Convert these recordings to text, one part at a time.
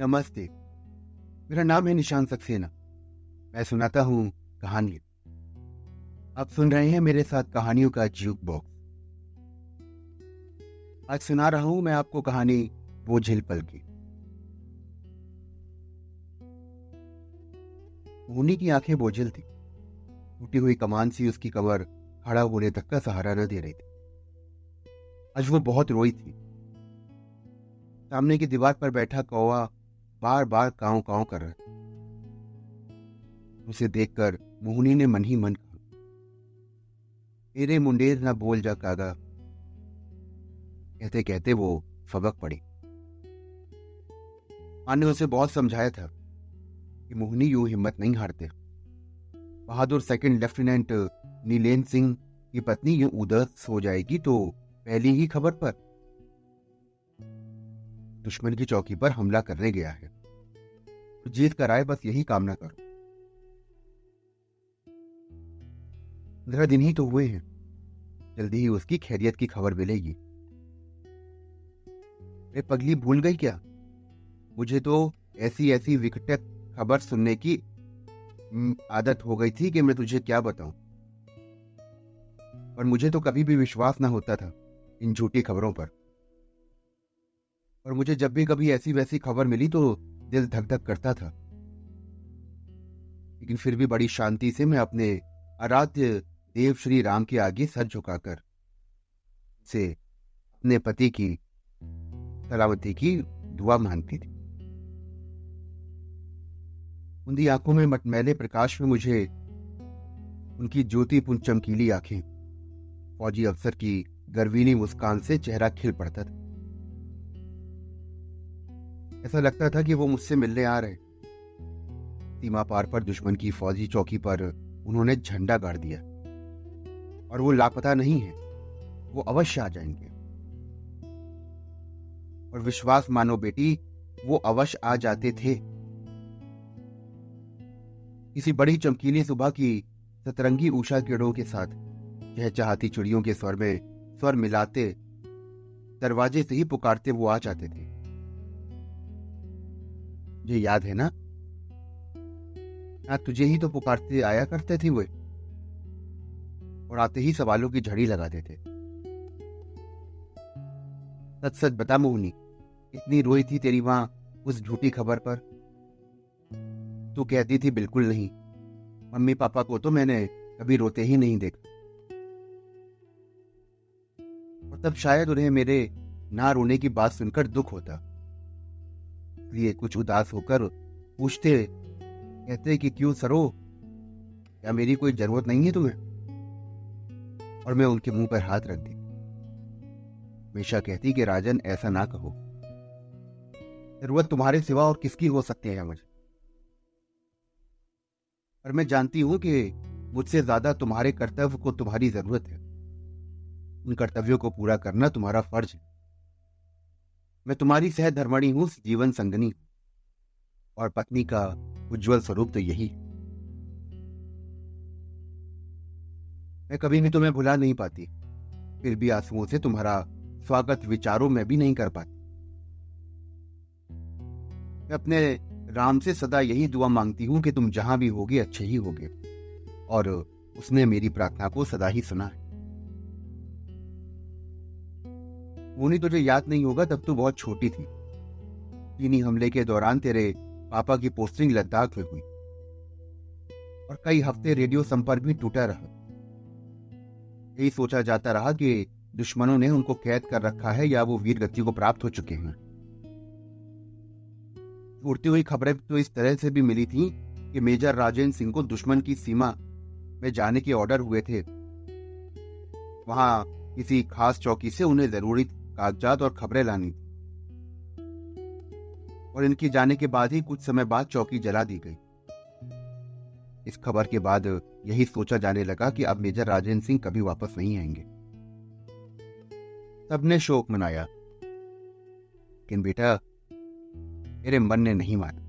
नमस्ते। मेरा नाम है निशान सक्सेना। मैं सुनाता हूँ कहानी आप सुन रहे हैं मेरे साथ कहानियों का ज्यूक बॉक्स आज सुना रहा हूँ मैं आपको कहानी वो झिल पल की। मोनी की आँखें बोझिल थी। टूटी हुई कमान सी उसकी कमर खड़ा होने तक का सहारा न दे रही थी। आज वो बहुत रोई थी। सामने की दीवार पर बैठा कौवा बार बार काव काव कर रहा उसे देखकर मोहनी ने मन ही मन कहा मेरे मुंडेर ना बोल जा कागा। कहते कहते वो फबक पड़ी। माँ ने उसे बहुत समझाया था कि मोहनी यूँ हिम्मत नहीं हारते। बहादुर सेकंड लेफ्टिनेंट नीलेन सिंह की पत्नी यूँ उदस हो जाएगी तो पहली ही खबर पर। दुश्मन की चौकी पर हमला करने गया है। जीत कर आए, बस यही कामना करो। पंद्रह दिन ही तो हुए हैं। जल्दी ही उसकी खैरियत की खबर मिलेगी। वे पगली भूल गई क्या? मुझे तो ऐसी ऐसी विकट खबर सुनने की आदत हो गई थी कि मैं तुझे क्या बताऊँ। पर मुझे तो कभी भी विश्वास ना होता था इन झूठी खबरों पर। और मुझे जब भी कभी ऐसी वैसी खबर मिली तो दिल धक धक करता था। लेकिन फिर भी बड़ी शांति से मैं अपने आराध्य देव श्री राम के आगे सर झुकाकर से अपने पति की सलामती की दुआ मांगती थी। उनकी आँखों में मटमैले प्रकाश में मुझे उनकी ज्योतिपुंज चमकीली आँखें। फौजी अफसर की गर्वीनी मुस्कान से चेहरा खिल पड़ता था। ऐसा लगता था कि वो मुझसे मिलने आ रहे सीमा पार पर दुश्मन की फौजी चौकी पर उन्होंने झंडा गाड़ दिया। और वो लापता नहीं है, वो अवश्य आ जाएँगे। और विश्वास मानो बेटी, वो अवश्य आ जाते थे। किसी बड़ी चमकीली सुबह की सतरंगी उषा किरणों के साथ चाहती चिड़ियों के स्वर में स्वर मिलाते, दरवाजे से ही पुकारते वो आ जाते थे। ये याद है ना? ना तुझे ही तो पुकारते आया करते थे वे। और आते ही सवालों की झड़ी लगाते थे सच सच बता मोहनी, इतनी रोई थी तेरी माँ उस झूठी खबर पर? तू कहती थी, बिल्कुल नहीं। मम्मी पापा को तो मैंने कभी रोते ही नहीं देखा। और तब शायद उन्हें मेरे ना रोने की बात सुनकर दुख होता। इसलिए कुछ उदास होकर पूछते, कहते कि क्यों सरो? क्या मेरी कोई ज़रूरत नहीं है तुम्हें? और मैं उनके मुँह पर हाथ रख दी हमेशा कहती कि, राजन, ऐसा ना कहो। ज़रूरत तुम्हारे सिवा और किसकी हो सकती है मुझे? और मैं जानती हूँ कि मुझसे ज़्यादा तुम्हारे कर्तव्य को तुम्हारी ज़रूरत है। उन कर्तव्यों को पूरा करना तुम्हारा फ़र्ज़ है। मैं तुम्हारी सहधर्मणी हूँ जीवन संगनी। और पत्नी का उज्जवल स्वरूप तो यही। मैं कभी भी तुम्हें भुला नहीं पाती। फिर भी आंसुओं से तुम्हारा स्वागत विचारों में भी नहीं कर पाती। मैं अपने राम से सदा यही दुआ मांगती हूँ कि तुम जहाँ भी होगे, अच्छे ही होगे। और उसने मेरी प्रार्थना को सदा ही सुना है। मुनी तुझे याद नहीं होगा तब तू बहुत छोटी थी। चीनी हमले के दौरान तेरे पापा की पोस्टिंग लद्दाख में हुई। और कई हफ़्ते रेडियो संपर्क भी टूटा रहा। यही सोचा जाता रहा कि दुश्मनों ने उनको कैद कर रखा है या वो वीर गति को प्राप्त हो चुके हैं। उड़ती हुई खबरें तो इस तरह से भी मिली थी कि मेजर राजेंद्र सिंह को दुश्मन की सीमा में जाने के ऑर्डर हुए थे। वहाँ किसी खास चौकी से उन्हें ज़रूरी कागजात और खबरें लानी थी। और इनकी जाने के बाद ही कुछ समय बाद चौकी जला दी गई। इस खबर के बाद यही सोचा जाने लगा कि अब मेजर राजेंद्र सिंह कभी वापस नहीं आएँगे। सबने शोक मनाया। लेकिन बेटा, मेरे मन ने नहीं माना।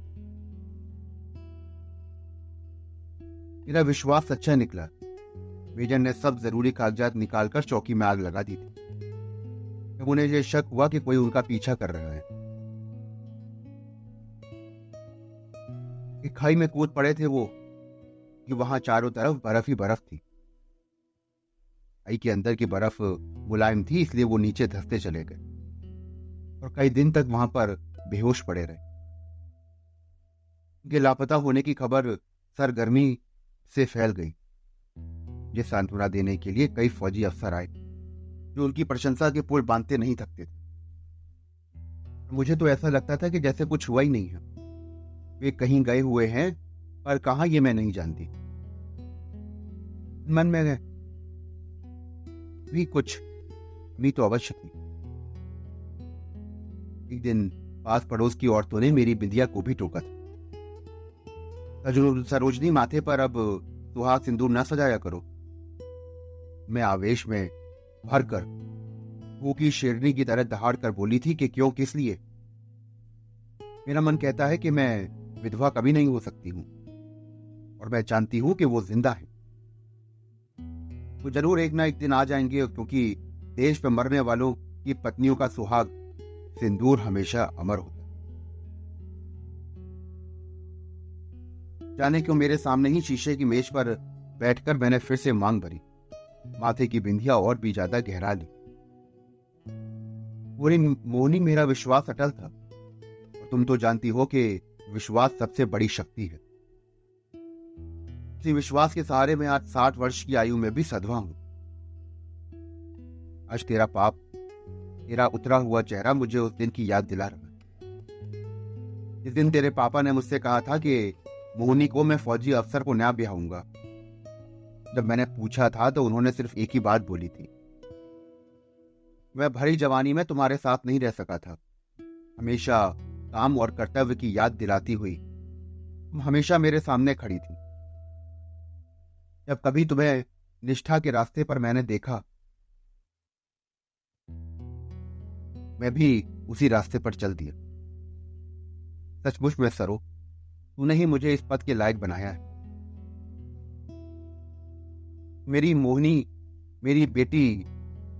मेरा विश्वास अच्छा निकला। मेजर ने सब ज़रूरी कागजात निकालकर चौकी में आग लगा दी थी। जब उन्हें यह शक हुआ कि कोई उनका पीछा कर रहा है। एक खाई में कूद पड़े थे वो, कि वहाँ चारों तरफ़ बर्फ़ ही बर्फ़ थी। खाई के अंदर की बर्फ़ मुलायम थी, इसलिए वो नीचे धसते चले गए। और कई दिन तक वहाँ पर बेहोश पड़े रहे। उनके लापता होने की खबर सरगर्मी से फैल गई। ये सांत्वना देने के लिए कई फौजी अफसर आए। जो उनकी प्रशंसा के पुल बांधते नहीं थकते थे। मुझे तो ऐसा लगता था कि जैसे कुछ हुआ ही नहीं है। वे कहीं गए हुए हैं, पर कहा ये मैं नहीं जानती। मन में भी कुछ मी तो अवश्य थी एक दिन पास पड़ोस की औरतों ने मेरी बिंदिया को भी टोका था। सरोजनी माथे पर अब सुहाग सिंदूर न सजाया करो। मैं आवेश में भरकर वो की शेरनी की तरह दहाड़ कर बोली थी कि क्यों, किस लिए? मेरा मन कहता है कि मैं विधवा कभी नहीं हो सकती हूँ, और मैं जानती हूँ कि वो ज़िंदा है। वो ज़रूर एक ना एक दिन आ जाएँगे, क्योंकि देश में मरने वालों की पत्नियों का सुहाग सिंदूर हमेशा अमर होता जाने क्यों मेरे सामने ही शीशे की मेज पर बैठकर मैंने फिर से मांग भरी। माथे की बिंदिया और भी ज़्यादा गहरा ली। पूरी मोहनी मेरा विश्वास अटल था। और तुम तो जानती हो कि विश्वास सबसे बड़ी शक्ति है। इसी विश्वास के सहारे मैं आज साठ वर्ष की आयु में भी सदवा हूँ। आज तेरा पाप, तेरा उतरा हुआ चेहरा मुझे उस दिन की याद दिला रहा इस दिन तेरे पापा ने मुझसे कहा था कि मोहनी को मैं फौजी अफसर को न्याय ब्याहूँगा। जब मैंने पूछा था तो उन्होंने सिर्फ़ एक ही बात बोली थी। मैं भरी जवानी में तुम्हारे साथ नहीं रह सका था। हमेशा काम और कर्तव्य की याद दिलाती हुई, तुम हमेशा मेरे सामने खड़ी थी। जब कभी तुम्हें निष्ठा के रास्ते पर मैंने देखा, मैं भी उसी रास्ते पर चल दिया। सचमुच में सरो, तूने ही मुझे इस पद के लायक बनाया है। मेरी मोहनी, मेरी बेटी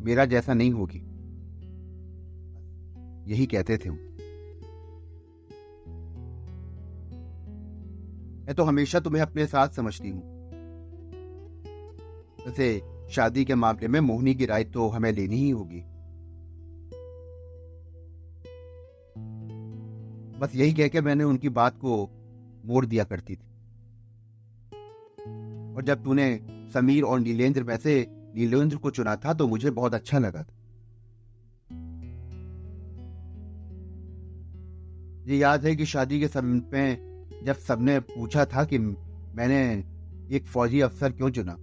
मेरा जैसा नहीं होगी। यही कहते थे मैं तो हमेशा तुम्हें अपने साथ समझती हूँ। वैसे शादी के मामले में मोहनी की राय तो हमें लेनी ही होगी। बस यही कह के मैंने उनकी बात को मोड़ दिया करती थी। और जब तूने समीर और नीलेंद्र में से नीलेंद्र को चुना था तो मुझे बहुत अच्छा लगा था। ये याद है कि शादी के समय में जब सबने पूछा था कि मैंने एक फौजी अफसर क्यों चुना।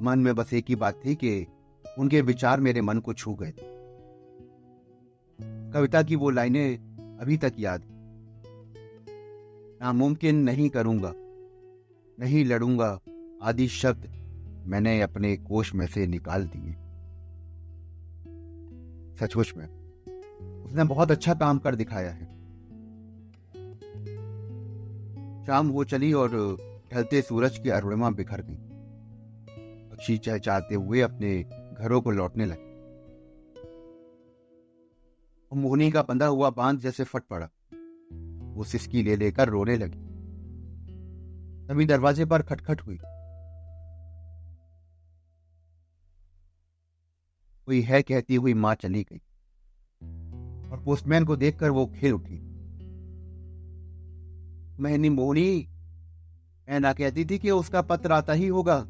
मन में बस एक ही बात थी कि उनके विचार मेरे मन को छू गए थे। कविता की वो लाइनें अभी तक याद नामुमकिन नहीं करूँगा, नहीं लड़ूँगा आदि शब्द मैंने अपने कोश में से निकाल दिए। सचमुच में, उसने बहुत अच्छा काम कर दिखाया है। शाम हो चली और ढलते सूरज की अरुणिमा बिखर गई। पक्षी चहचाते हुए अपने घरों को लौटने लगे। मोहनी का बंधा हुआ बाँध जैसे फट पड़ा। वो सिसकी ले लेकर रोने लगी। तभी दरवाजे पर खटखट हुई। कोई है कहती हुई माँ चली गई और पोस्टमैन को देखकर वो खेल उठी। मोहनी, मैं ना कहती थी कि उसका पत्र आता ही होगा।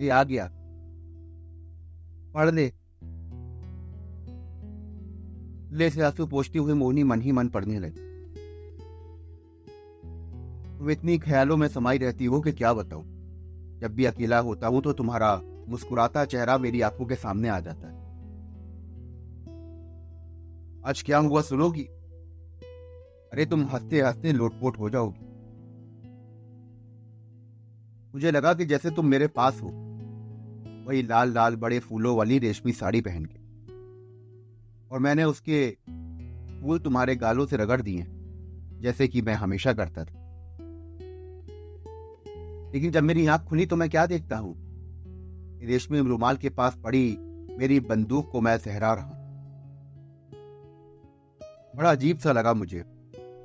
ये आ गया। पढ़ ले। ले से आँसू पोछती हुई मोहनी मन ही मन पढ़ने लगी। तुम इतनी ख्यालों में समाई रहती हो कि क्या बताऊँ? जब भी अकेला होता हूँ तो तुम्हारा मुस्कुराता चेहरा मेरी आँखों के सामने आ जाता है। आज क्या हुआ सुनोगी? अरे तुम हँसते हँसते लोटपोट हो जाओगी। मुझे लगा कि जैसे तुम मेरे पास हो। वही लाल लाल बड़े फूलों वाली रेशमी साड़ी पहन के। और मैंने उसके फूल तुम्हारे गालों से रगड़ दिए, जैसे कि मैं हमेशा करता था। लेकिन जब मेरी आँख खुली तो मैं क्या देखता हूँ? रेशमी रुमाल के पास पड़ी मेरी बंदूक को मैं सहरा रहा बड़ा अजीब सा लगा मुझे।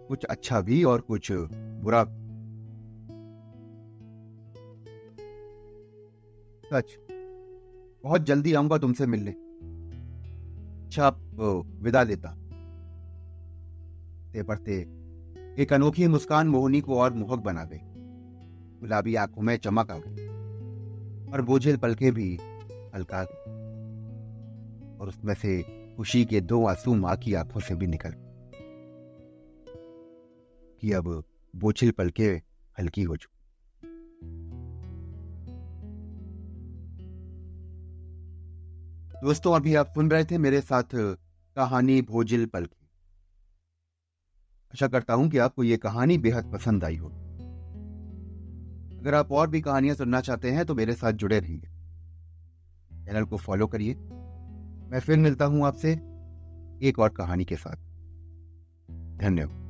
कुछ अच्छा भी और कुछ बुरा सच। बहुत जल्दी आऊँगा तुमसे मिलने। अच्छा विदा लेता। ते पढ़ते एक अनोखी मुस्कान मोहनी को और मोहक बना गई। गुलाबी आँखों में चमक आ गई और बोझिल पलके भी हल्का और उसमें से खुशी के दो आँसू माँ की आँखों से भी निकल कि अब बोझिल पलके हल्की हो चुकी। दोस्तों, अभी आप सुन रहे थे मेरे साथ कहानी भोजिल पल की आशा करता हूँ कि आपको यह कहानी बेहद पसंद आई हो अगर आप और भी कहानियाँ सुनना चाहते हैं तो मेरे साथ जुड़े रहेंगे। चैनल को फॉलो करिए। मैं फिर मिलता हूँ आपसे एक और कहानी के साथ। धन्यवाद।